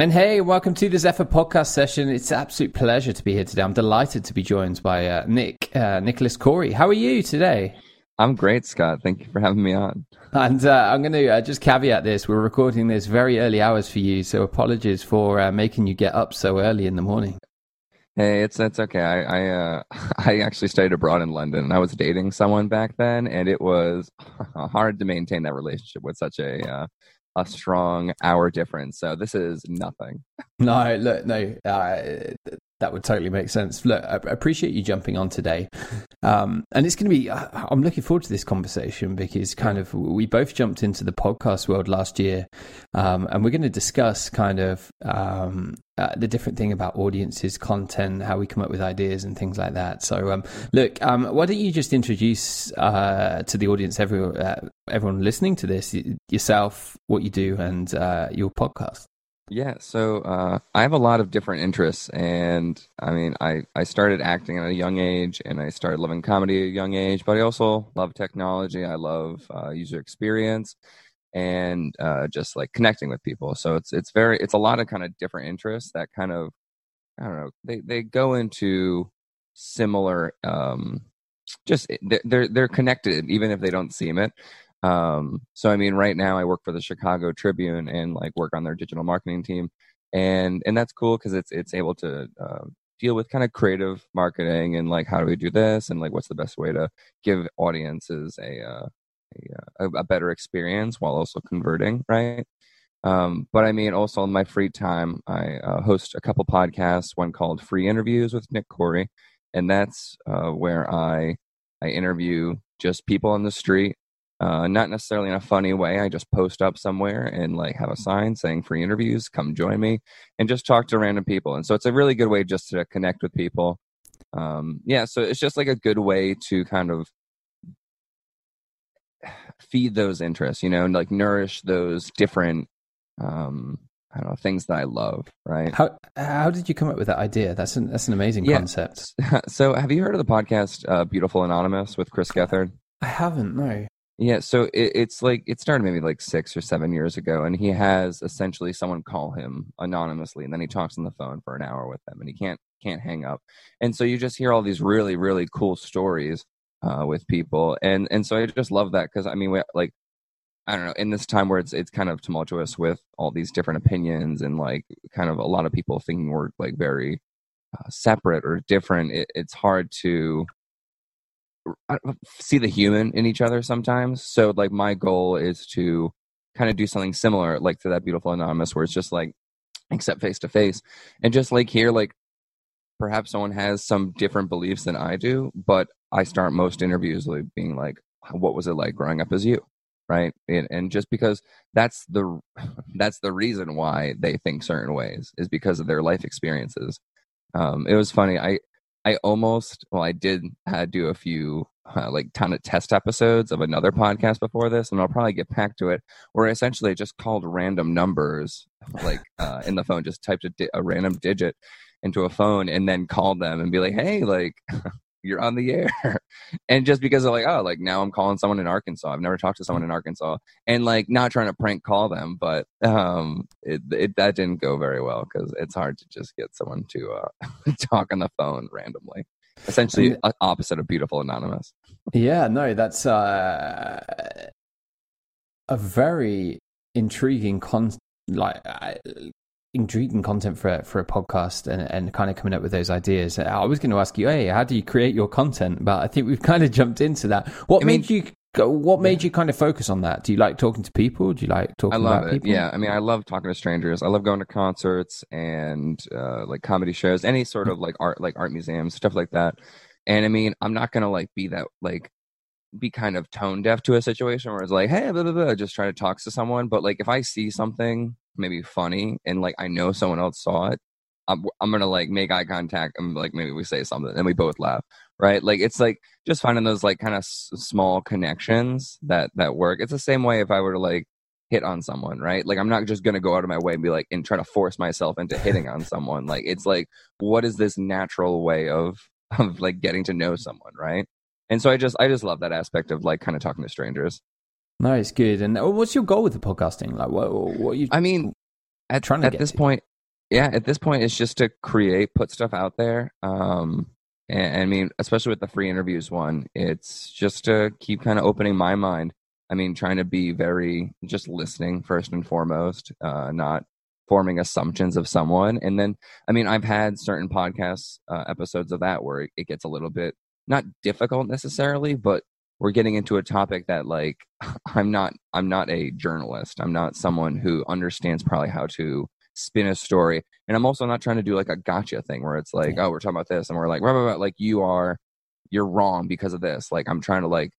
And hey, welcome to the Zephyr podcast session. It's an absolute pleasure to be here today. I'm delighted to be joined by uh, Nick, uh, Nicholas Corey. How are you today? I'm great, Scott. Thank you for having me on. And uh, I'm going to uh, just caveat this. We're recording this very early hours for you, so apologies for uh, making you get up so early in the morning. Hey, it's it's okay. I I, uh, I actually studied abroad in London, and I was dating someone back then, and it was hard to maintain that relationship with such a a strong hour difference. So this is nothing. No, look, no, uh, that would totally make sense. Look, I appreciate you jumping on today. Um, and it's going to be, uh, I'm looking forward to this conversation because kind of we both jumped into the podcast world last year. Um, and we're going to discuss kind of um, uh, the different thing about audiences, content, how we come up with ideas and things like that. So, um, look, um, why don't you just introduce uh, to the audience, uh, everyone listening to this, yourself, what you do, and uh, your podcast? Yeah, so uh, I have a lot of different interests, and I mean, I I started acting at a young age, and I started loving comedy at a young age. But I also love technology. I love uh, user experience, and uh, just like connecting with people. So it's it's very it's a lot of kind of different interests that kind of I don't know they they go into similar um just they're they're connected even if they don't seem it um, so I mean, right now I work for the Chicago Tribune and like work on their digital marketing team, and and that's cool because it's it's able to uh, deal with kind of creative marketing and like how do we do this and like what's the best way to give audiences a uh, a, a, better experience while also converting, right? Um, but I mean, also in my free time, I uh, host a couple podcasts. One called Free Interviews with Nick Corey, and that's uh, where I I interview just people on the street uh, not necessarily in a funny way. I just post up somewhere and like have a sign saying free interviews, come join me, and just talk to random people. And so it's a really good way just to connect with people. Um, yeah, so it's just like a good way to kind of feed those interests, you know, and like nourish those different um, I don't know things that I love. Right? How how did you come up with that idea? That's an that's an amazing yeah. concept. so, have you heard of the podcast uh, "Beautiful Anonymous" with Chris Gethard? I haven't. No. Yeah, so it, it's like it started maybe like six or seven years ago, and he has essentially someone call him anonymously, and then he talks on the phone for an hour with them, and he can't can't hang up, and so you just hear all these really really cool stories uh, with people, and and so I just love that because I mean we, like I don't know in this time where it's it's kind of tumultuous with all these different opinions and like kind of a lot of people thinking we're like very uh, separate or different, it, it's hard to see the human in each other sometimes. So like my goal is to kind of do something similar, like to that beautiful anonymous, where it's just like accept face to face and just like here, like perhaps someone has some different beliefs than I do, but I start most interviews like being like, what was it like growing up as you? Right. And, and just because that's the, that's the reason why they think certain ways is because of their life experiences. Um, it was funny. I, I almost, well, I did uh, do a few uh, like kind of test episodes of another podcast before this, and I'll probably get back to it. Where essentially I just called random numbers, like uh, in the phone, just typed a, di- a random digit into a phone, and then called them and be like, "Hey, like, you're on the air. and just because of like, oh, like now I'm calling someone in Arkansas. I've never talked to someone in Arkansas. And like not trying to prank call them, but um it, it that didn't go very well because it's hard to just get someone to uh talk on the phone randomly. Essentially opposite of beautiful anonymous. yeah, no, that's uh a very intriguing con like intriguing content for for a podcast and, and kind of coming up with those ideas. I was going to ask you, hey, how do you create your content? But I think we've kind of jumped into that. What I made mean, you? What made yeah. you kind of focus on that? Do you like talking to people? Do you like talking I love it. people? Yeah, I mean, I love talking to strangers. I love going to concerts and uh, like comedy shows, any sort of like art, like art museums, stuff like that. And I mean, I'm not gonna like be that like be kind of tone deaf to a situation where it's like, hey, blah, blah, blah, just try to talk to someone. But like if I see something maybe funny and like I know someone else saw it, I'm, I'm gonna like make eye contact and like maybe we say something and we both laugh, right? Like it's like just finding those like kind of s- small connections that that work. It's the same way if I were to like hit on someone, right? Like I'm not just gonna go out of my way and be like and try to force myself into hitting on someone. Like it's like what is this natural way of of like getting to know someone, right? And so I just I just love that aspect of like kind of talking to strangers. No, it's good. And uh, what's your goal with the podcasting? Like, what, what are you? I mean, at, trying to at this to? point, yeah, at this point, it's just to create, put stuff out there. Um, and, I mean, especially with the free interviews one, it's just to keep kind of opening my mind. I mean, trying to be very just listening first and foremost, uh, not forming assumptions of someone. And then, I mean, I've had certain podcast uh, episodes of that where it gets a little bit not difficult necessarily, but we're getting into a topic that like I'm not I'm not a journalist. I'm not someone who understands probably how to spin a story. And I'm also not trying to do like a gotcha thing where it's like, Yeah. oh, we're talking about this and we're like, blah, blah, blah, like you are you're wrong because of this. Like I'm trying to like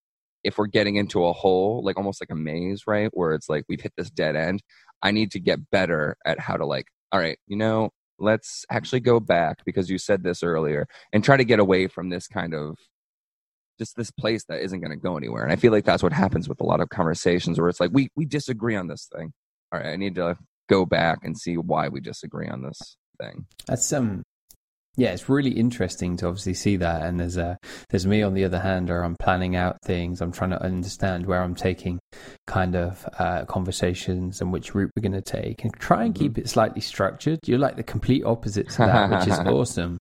if we're getting into a hole, like almost like a maze, right? Where it's like we've hit this dead end. I need to get better at how to like, all right, you know, let's actually go back because you said this earlier and try to get away from this kind of just this place that isn't going to go anywhere. And I feel like that's what happens with a lot of conversations where it's like we we disagree on this thing. All right, I need to go back and see why we disagree on this thing. That's um yeah, it's really interesting to obviously see that. And there's a there's me on the other hand, or I'm planning out things. I'm trying to understand where I'm taking kind of uh, conversations and which route we're going to take, and try and Mhm. keep it slightly structured. You're like the complete opposite to that, which is awesome.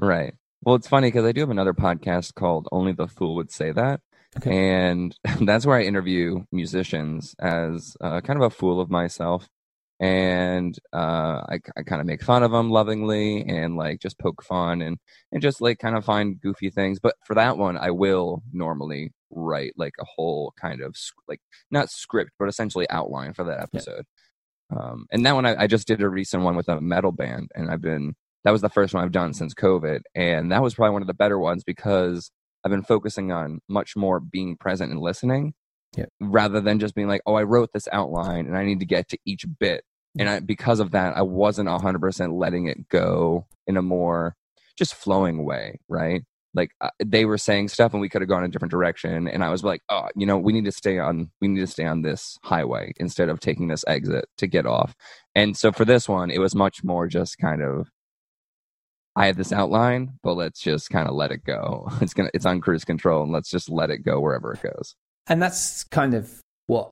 Right. Well, it's funny because I do have another podcast called Only the Fool Would Say That. Okay. And that's where I interview musicians as uh, kind of a fool of myself. And uh, I, I kind of make fun of them lovingly and like just poke fun and, and just like kind of find goofy things. But for that one, I will normally write like a whole kind of like not script, but essentially outline for that episode. Um, and that one, I, I just did a recent one with a metal band, and I've been that was the first one I've done since COVID, and that was probably one of the better ones because I've been focusing on much more being present and listening, rather than just being like, oh, I wrote this outline and I need to get to each bit, and I, because of that, I wasn't hundred percent letting it go in a more just flowing way, right? Like uh, they were saying stuff, and we could have gone a different direction, and I was like, oh, you know, we need to stay on, we need to stay on this highway instead of taking this exit to get off. And so for this one, it was much more just kind of I have this outline, but let's just kind of let it go. It's gonna it's on cruise control and let's just let it go wherever it goes. And that's kind of what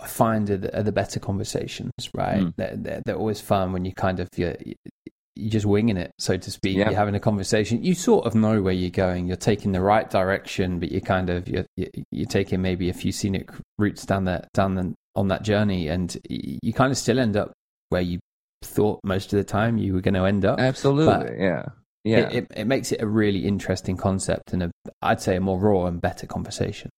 I find are the, are the better conversations, right? Mm. They're, they're, they're always fun when you kind of you're, you're just winging it, so to speak. Yeah. You're having a conversation. You sort of know where you're going. You're taking the right direction, but you're kind of you're you're taking maybe a few scenic routes down that down the, on that journey, and you kind of still end up where you thought most of the time you were going to end up. Absolutely. yeah. Yeah. It, it, it makes it a really interesting concept and a, I'd say a more raw and better conversation.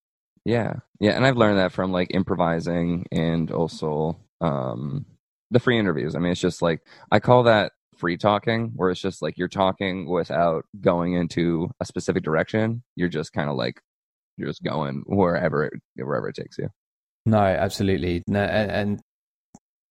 yeah. Yeah. And I've learned that from like improvising and also um the free interviews. I mean it's just like I call that free talking where it's just like you're talking without going into a specific direction. You're just kind of like you're just going wherever it wherever it takes you. No, absolutely. No, and, and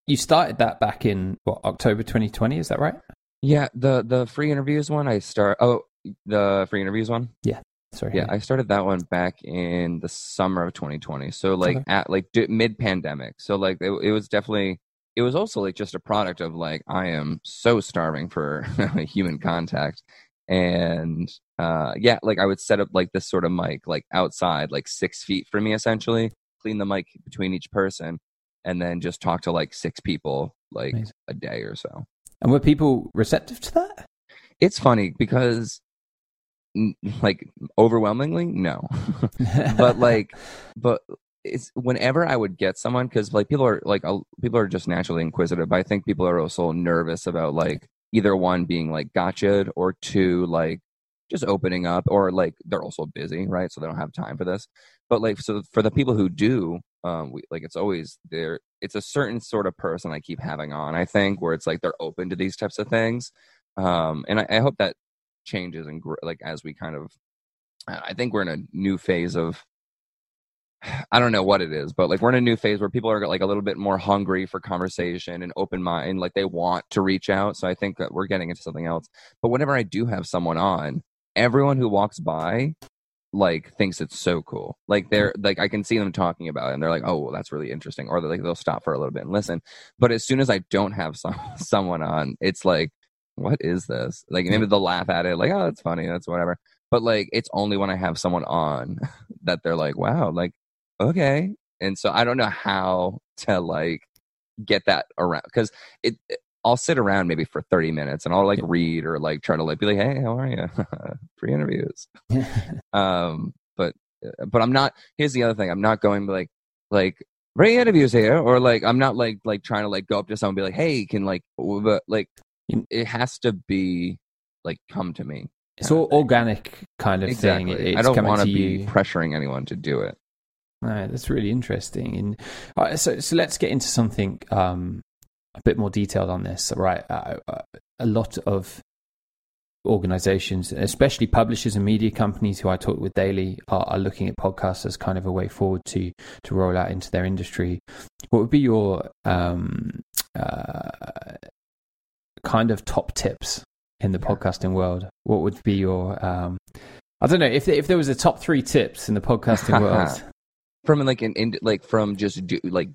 you started that back in what October 2020, is that right? Yeah, the the free interviews one I start oh the free interviews one. Yeah, sorry. Yeah, I started that one back in the summer of 2020. So like Okay. at like d- mid pandemic. So like it, it was definitely it was also like just a product of like I am so starving for human contact and uh yeah like I would set up like this sort of mic like outside like 6 feet from me essentially clean the mic between each person and then just talk to like six people like Amazing. a day or so. and were people receptive to that? It's funny because like overwhelmingly no. but like but it's whenever i would get someone because like people are like uh, people are just naturally inquisitive but i think people are also nervous about like either one being like gotcha or two like just opening up or like they're also busy right so they don't have time for this but like so for the people who do um we like it's always there it's a certain sort of person i keep having on i think where it's like they're open to these types of things um and i, I hope that changes and like as we kind of I think we're in a new phase of I don't know what it is, but like we're in a new phase where people are like a little bit more hungry for conversation and open mind, like they want to reach out. So I think that we're getting into something else. But whenever I do have someone on, everyone who walks by like thinks it's so cool. Like mm-hmm. they're like I can see them talking about it and they're like, "Oh, well, that's really interesting." Or they're like they'll stop for a little bit and listen. But as soon as I don't have some someone on, it's like, "What is this?" Like mm-hmm. maybe they'll laugh at it like, "Oh, that's funny. That's whatever." But like it's only when I have someone on that they're like, "Wow, like okay." And so I don't know how to like get that around because it, it I'll sit around maybe for 30 minutes and I'll like read or like try to like be like, hey, how are you? Free interviews. um, but but I'm not. Here's the other thing. I'm not going like like free interviews here or like I'm not like like trying to like go up to someone and be like, hey, can like but like it has to be like come to me. It's all organic kind of exactly. thing. It's I don't want to be you. pressuring anyone to do it. Right, that's really interesting. And uh, so, so let's get into something um, a bit more detailed on this. Right, uh, uh, a lot of organizations, especially publishers and media companies who I talk with daily, are, are, looking at podcasts as kind of a way forward to to roll out into their industry. What would be your um, uh, kind of top tips in the podcasting world? What would be your um, I don't know if if there was a top three tips in the podcasting world from like an in, like from just do like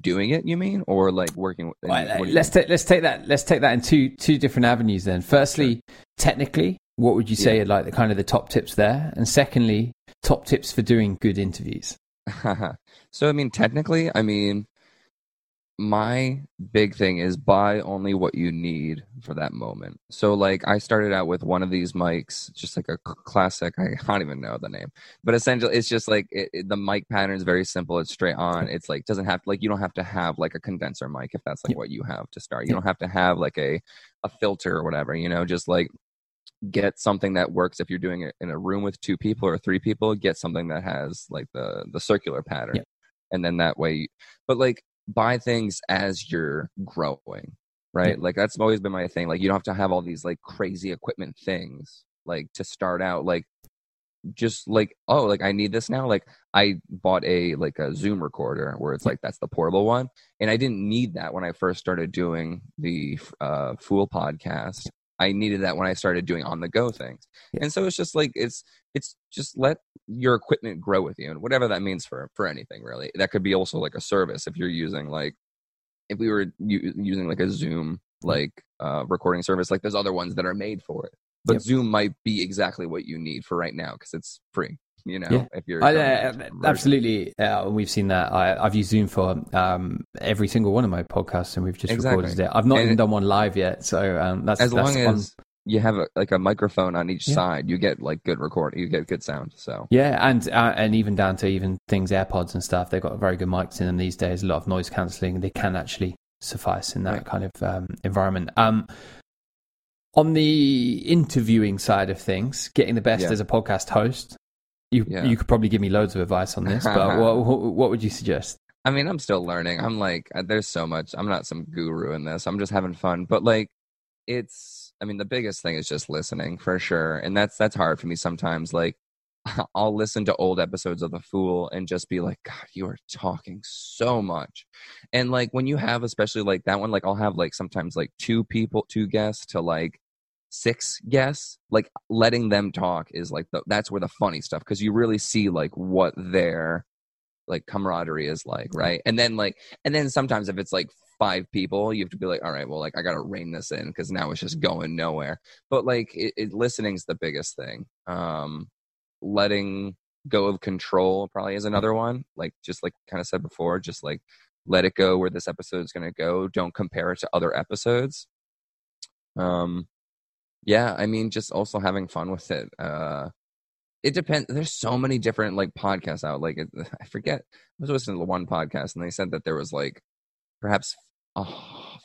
doing it you mean? Or like working with right, let's take let's take that let's take that in two two different avenues then. Firstly sure. technically what would you say yeah. are like the kind of the top tips there? And secondly top tips for doing good interviews. So i mean technically i mean my big thing is buy only what you need for that moment. So like I started out with one of these mics, just like a classic. I don't even know the name, but essentially it's just like it, it, the mic pattern is very simple. It's straight on. It's like doesn't have like you don't have to have like a condenser mic if that's like what you have to start. You don't have to have like a a filter or whatever. You know, just like get something that works if you're doing it in a room with two people or three people. Get something that has like the the circular pattern. And then that way, but like buy things as you're growing, right? Like that's always been my thing. Like you don't have to have all these like crazy equipment things like to start out. Like just like oh like i need this now like i bought a like a zoom recorder where it's like that's the portable one and i didn't need that when i first started doing the uh fool podcast I needed that when I started doing on the go things. Yeah. And so it's just like it's it's just let your equipment grow with you and whatever that means for for anything really. That could be also like a service if you're using like if we were u- using like a Zoom like uh recording service like there's other ones that are made for it. But yep. Zoom might be exactly what you need for right now because it's free you know, yeah. if you're I, uh, absolutely, uh, we've seen that. I, have used Zoom for um, every single one of my podcasts, and we've just exactly. recorded it. I've not and even done one live yet, so um, that's as that's long as you have a, like a microphone on each yeah. side, you get like good recording, you get good sound. So yeah, and uh, and even down to even things AirPods and stuff, they've got very good mics in them these days. A lot of noise cancelling, they can actually suffice in that right. kind of um, environment. Um, on the interviewing side of things, getting the best yeah. as a podcast host, you yeah. you could probably give me loads of advice on this, but what, what would you suggest? I mean, I'm still learning. I'm like, uh, there's so much. I'm not some guru in this. I'm just having fun. But like, it's. I mean, the biggest thing is just listening for sure, and that's that's hard for me sometimes. Like, I'll listen to old episodes of The Fool and just be like, God, you are talking so much. And like when you have, especially like that one, like I'll have like sometimes like two people, two guests to like six guests like letting them talk is like the, that's where the funny stuff because you really see like what their like camaraderie is like right and then like and then sometimes if it's like five people you have to be like all right well like i gotta rein this in because now it's just going nowhere. But like it, it listening's the biggest thing. Um letting go of control probably is another one. Like just like kind of said before just like let it go where this episode is going to go. Don't compare it to other episodes. Um yeah i mean just also having fun with it uh it depends there's so many different like podcasts out. Like it, i forget i was listening to one podcast and they said that there was like perhaps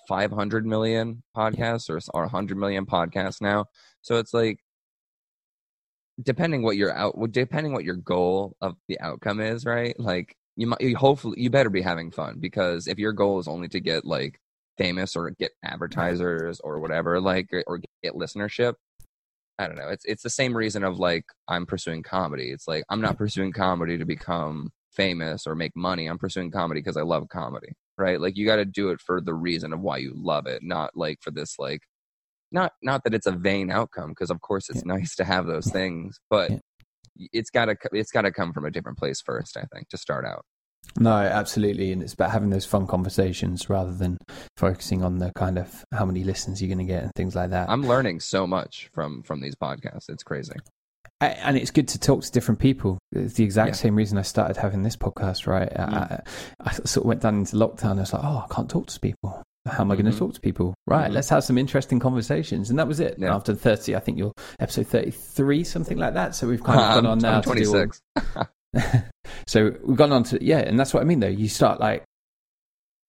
500 million podcasts or, or 100 million podcasts now. So it's like depending what your out depending what your goal of the outcome is right? Like you might you hopefully you better be having fun because if your goal is only to get like famous or get advertisers or whatever like or get listenership i don't know. It's it's the same reason of like i'm pursuing comedy. It's like i'm not pursuing comedy to become famous or make money. I'm pursuing comedy because i love comedy right like you got to do it for the reason of why you love it not like for this like not not that it's a vain outcome because of course it's yeah. nice to have those things but yeah. it's got to it's got to come from a different place first i think to start out no, absolutely, and it's about having those fun conversations rather than focusing on the kind of how many listens you're going to get and things like that. I'm learning so much from from these podcasts. It's crazy. And it's good to talk to different people. It's the exact yeah. same reason I started having this podcast, right? Mm. I, I, sort of went down into lockdown. And I was like, oh, I can't talk to people. How am I going to mm-hmm. talk to people? Right, mm-hmm. let's have some interesting conversations, and that was it. Yeah. After thirty, I think you're episode thirty-three, something like that. So we've kind of gone on now. Twenty-six. so we've gone on to yeah, and that's what I mean. Though you start like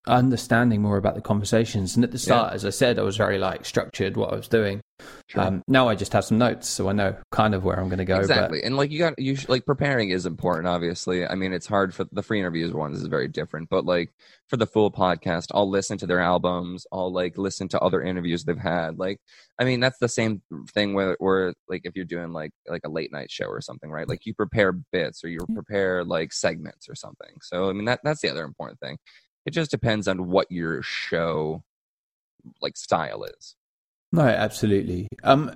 understanding more about the conversations. And at the start, yeah. as I said, I was very like structured what I was doing. Sure. Um, now I just have some notes, so I know kind of where I'm going to go. Exactly, but... and like you got you like preparing is important. Obviously, I mean it's hard for the free interviews ones is very different, but like for the Fool podcast, I'll listen to their albums. I'll like listen to other interviews they've had. Like, I mean that's the same thing where where like if you're doing like like a late night show or something, right? Like you prepare bits or you prepare like segments or something. So I mean that that's the other important thing it just depends on what your show like style is. No, absolutely. Um,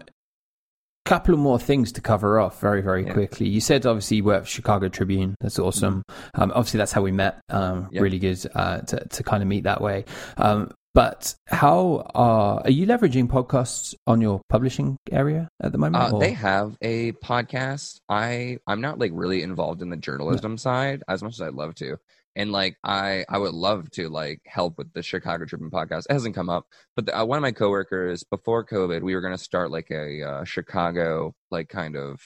couple of more things to cover off very very yeah. quickly you said obviously you work for chicago tribune that's awesome mm-hmm. um, obviously that's how we met um, yep. really good uh, to, to kind of meet that way um, but how are are you leveraging podcasts on your publishing area at the moment uh, they have a podcast i i'm not like really involved in the journalism no. side as much as i'd love to and like I I would love to like help with the Chicago Tribune podcast. It hasn't come up, but the, uh, one of my coworkers before COVID, we were going to start like a uh, Chicago like kind of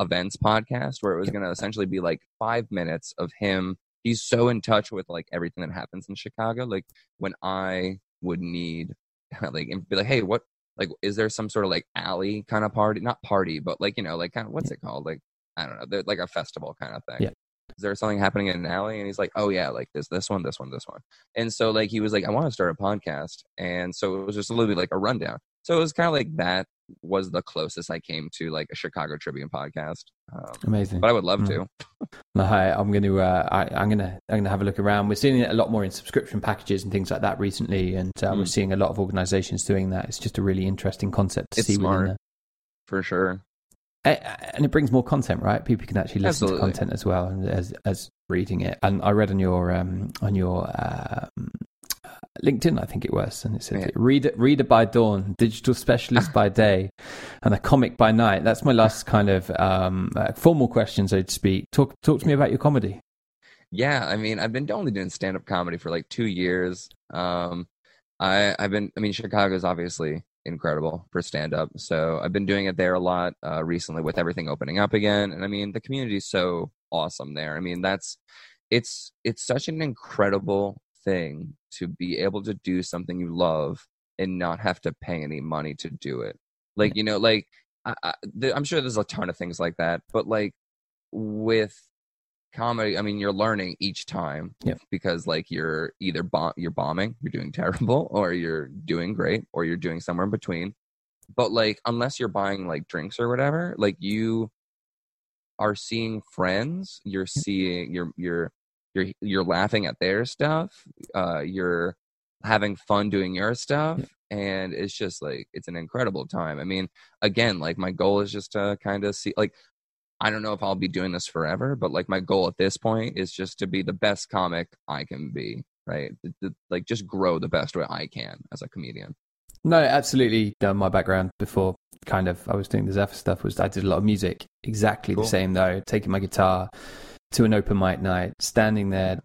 events podcast where it was going to essentially be like five minutes of him. He's so in touch with like everything that happens in Chicago. Like when I would need like and be like, hey, what like is there some sort of like alley kind of party? Not party, but like you know like kind of what's it called? Like I don't know, like a festival kind of thing. Yeah is there something happening in an alley? And he's like, oh yeah, like this, this one, this one, this one. And so like he was like, I want to start a podcast. And so it was just a little bit like a rundown. So it was kind of like that was the closest I came to like a Chicago Tribune podcast. Um, Amazing, but I would love mm-hmm. to. no, hi, I'm going to. Uh, I, am going to. I'm going to have a look around. We're seeing it a lot more in subscription packages and things like that recently, and uh, mm. we're seeing a lot of organisations doing that. It's just a really interesting concept to it's see smart, for sure and it brings more content, right? People can actually listen Absolutely. to content as well as as reading it. And I read on your um, on your um, LinkedIn, I think it was, and it said yeah. reader reader by dawn, digital specialist by day, and a comic by night. That's my last kind of um, uh, formal question, so to speak. Talk talk to me about your comedy. Yeah, I mean, I've been only doing stand up comedy for like two years. Um, I I've been, I mean, Chicago's obviously incredible for stand up. So I've been doing it there a lot uh, recently with everything opening up again. And I mean, the community is so awesome there. I mean, that's it's it's such an incredible thing to be able to do something you love and not have to pay any money to do it. Like you know, like I, I, I'm sure there's a ton of things like that, but like with comedy i mean you're learning each time yeah. because like you're either bomb you're bombing you're doing terrible or you're doing great or you're doing somewhere in between. But like unless you're buying like drinks or whatever like you are seeing friends you're seeing you're you're you're you're laughing at their stuff uh you're having fun doing your stuff and it's just like it's an incredible time. I mean again like my goal is just to kind of see like I don't know if I'll be doing this forever, but like my goal at this point is just to be the best comic I can be, right? Like just grow the best way I can as a comedian. No, absolutely. Uh, my background before kind of I was doing the Zephyr stuff was I did a lot of music. Exactly cool. the same though. Taking my guitar to an open mic night, standing there,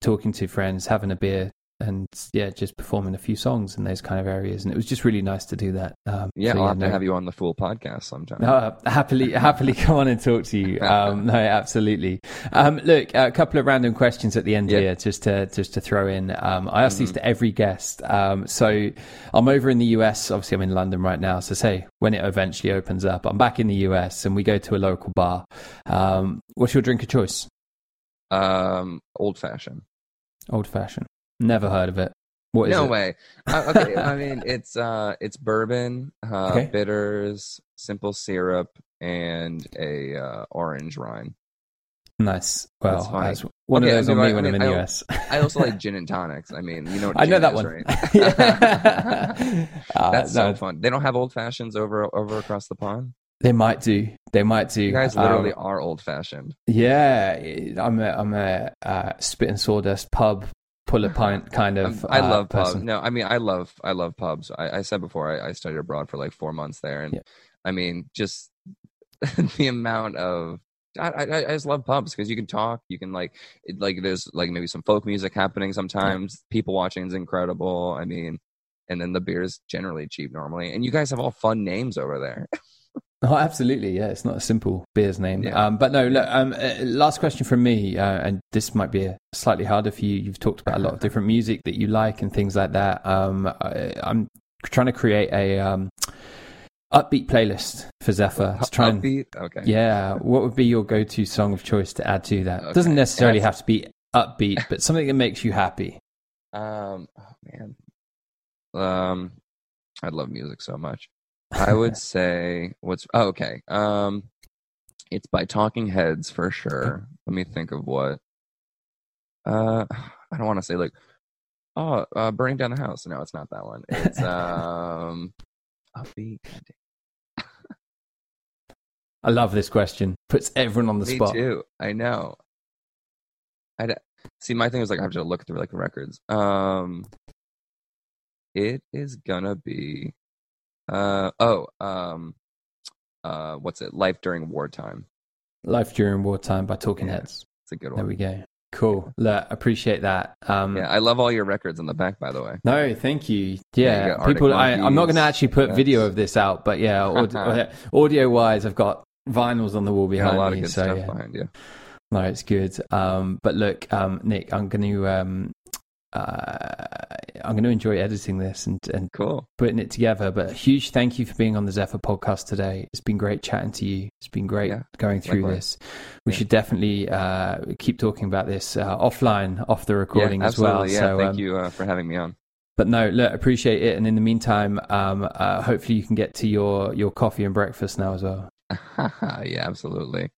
talking to friends, having a beer, and yeah, just performing a few songs in those kind of areas, and it was just really nice to do that. Um, yeah, so, I'll yeah, have no, to have you on the Fool podcast sometime. No, happily, happily come on and talk to you. Um, no, absolutely. Um, look, a couple of random questions at the end here, just to just to throw in. Um, I ask mm-hmm. these to every guest. Um, so I'm over in the US. Obviously, I'm in London right now. So say when it eventually opens up, I'm back in the US, and we go to a local bar. Um, what's your drink of choice? Um, old fashioned. Old fashioned. Never heard of it. What is no it? way. Uh, okay, I mean it's uh it's bourbon, uh, okay. bitters, simple syrup, and a uh, orange rind. Nice. Well, that's one okay, of those I mean, on me when I am in the US. I also like gin and tonics. I mean, you know, I know that is, one. Right? uh, That's so fun. They don't have old fashions over over across the pond. They might do. They might do. You guys literally um, are old fashioned. Yeah, I'm a I'm a uh, spit and sawdust pub pull a pint kind of. I uh, love pubs. No, I mean I love I love pubs. I, I said before I, I, studied abroad for like four months there, and yeah. I mean just the amount of I, I, I just love pubs because you can talk. You can like it, like there's like maybe some folk music happening sometimes. People watching is incredible. I mean, and then the beer is generally cheap normally. And you guys have all fun names over there. Oh, absolutely. Yeah, it's not a simple beer's name. Yeah. Um, but no, look, um, uh, last question from me, uh, and this might be a slightly harder for you. You've talked about a lot of different music that you like and things like that. Um, I, am trying to create a um, upbeat playlist for Zephyr. To try upbeat? And, okay. Yeah. What would be your go-to song of choice to add to that? Okay. Doesn't necessarily have to be upbeat, but something that makes you happy. Um, oh man. Um, I love music so much. I would say what's oh, okay. Um, it's by Talking Heads for sure. Let me think of what. Uh, I don't want to say like, oh, uh, burning down the house. No, it's not that one. It's um, upbeat. I love this question. Puts everyone on the Me spot. too. I know. I see. My thing is like I have to look through like records. Um, it is gonna be uh oh, um uh what's it? Life during wartime. Life during wartime by Talking yeah, Heads. It's a good one. There we go. Cool. Look, appreciate that. Um, yeah, I love all your records on the back, by the way. No, thank you. Yeah, yeah you people. I, am not going to actually put video of this out, but yeah, audio, audio wise, I've got vinyls on the wall behind yeah, a lot me. Of good so, stuff yeah. behind you. No, it's good. Um, but look, um, Nick, I'm going to um, uh, I'm going to enjoy editing this and, and cool. putting it together. But a huge thank you for being on the Zephyr podcast today. It's been great chatting to you. It's been great yeah, going through likewise. this. We yeah. should definitely uh, keep talking about this uh, offline, off the recording yeah, as well. Yeah, so, thank um, you uh, for having me on. But no, look, appreciate it. And in the meantime, um, uh, hopefully you can get to your, your coffee and breakfast now as well. yeah, absolutely.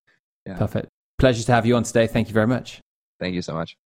Perfect. Pleasure to have you on today. Thank you very much. Thank you so much.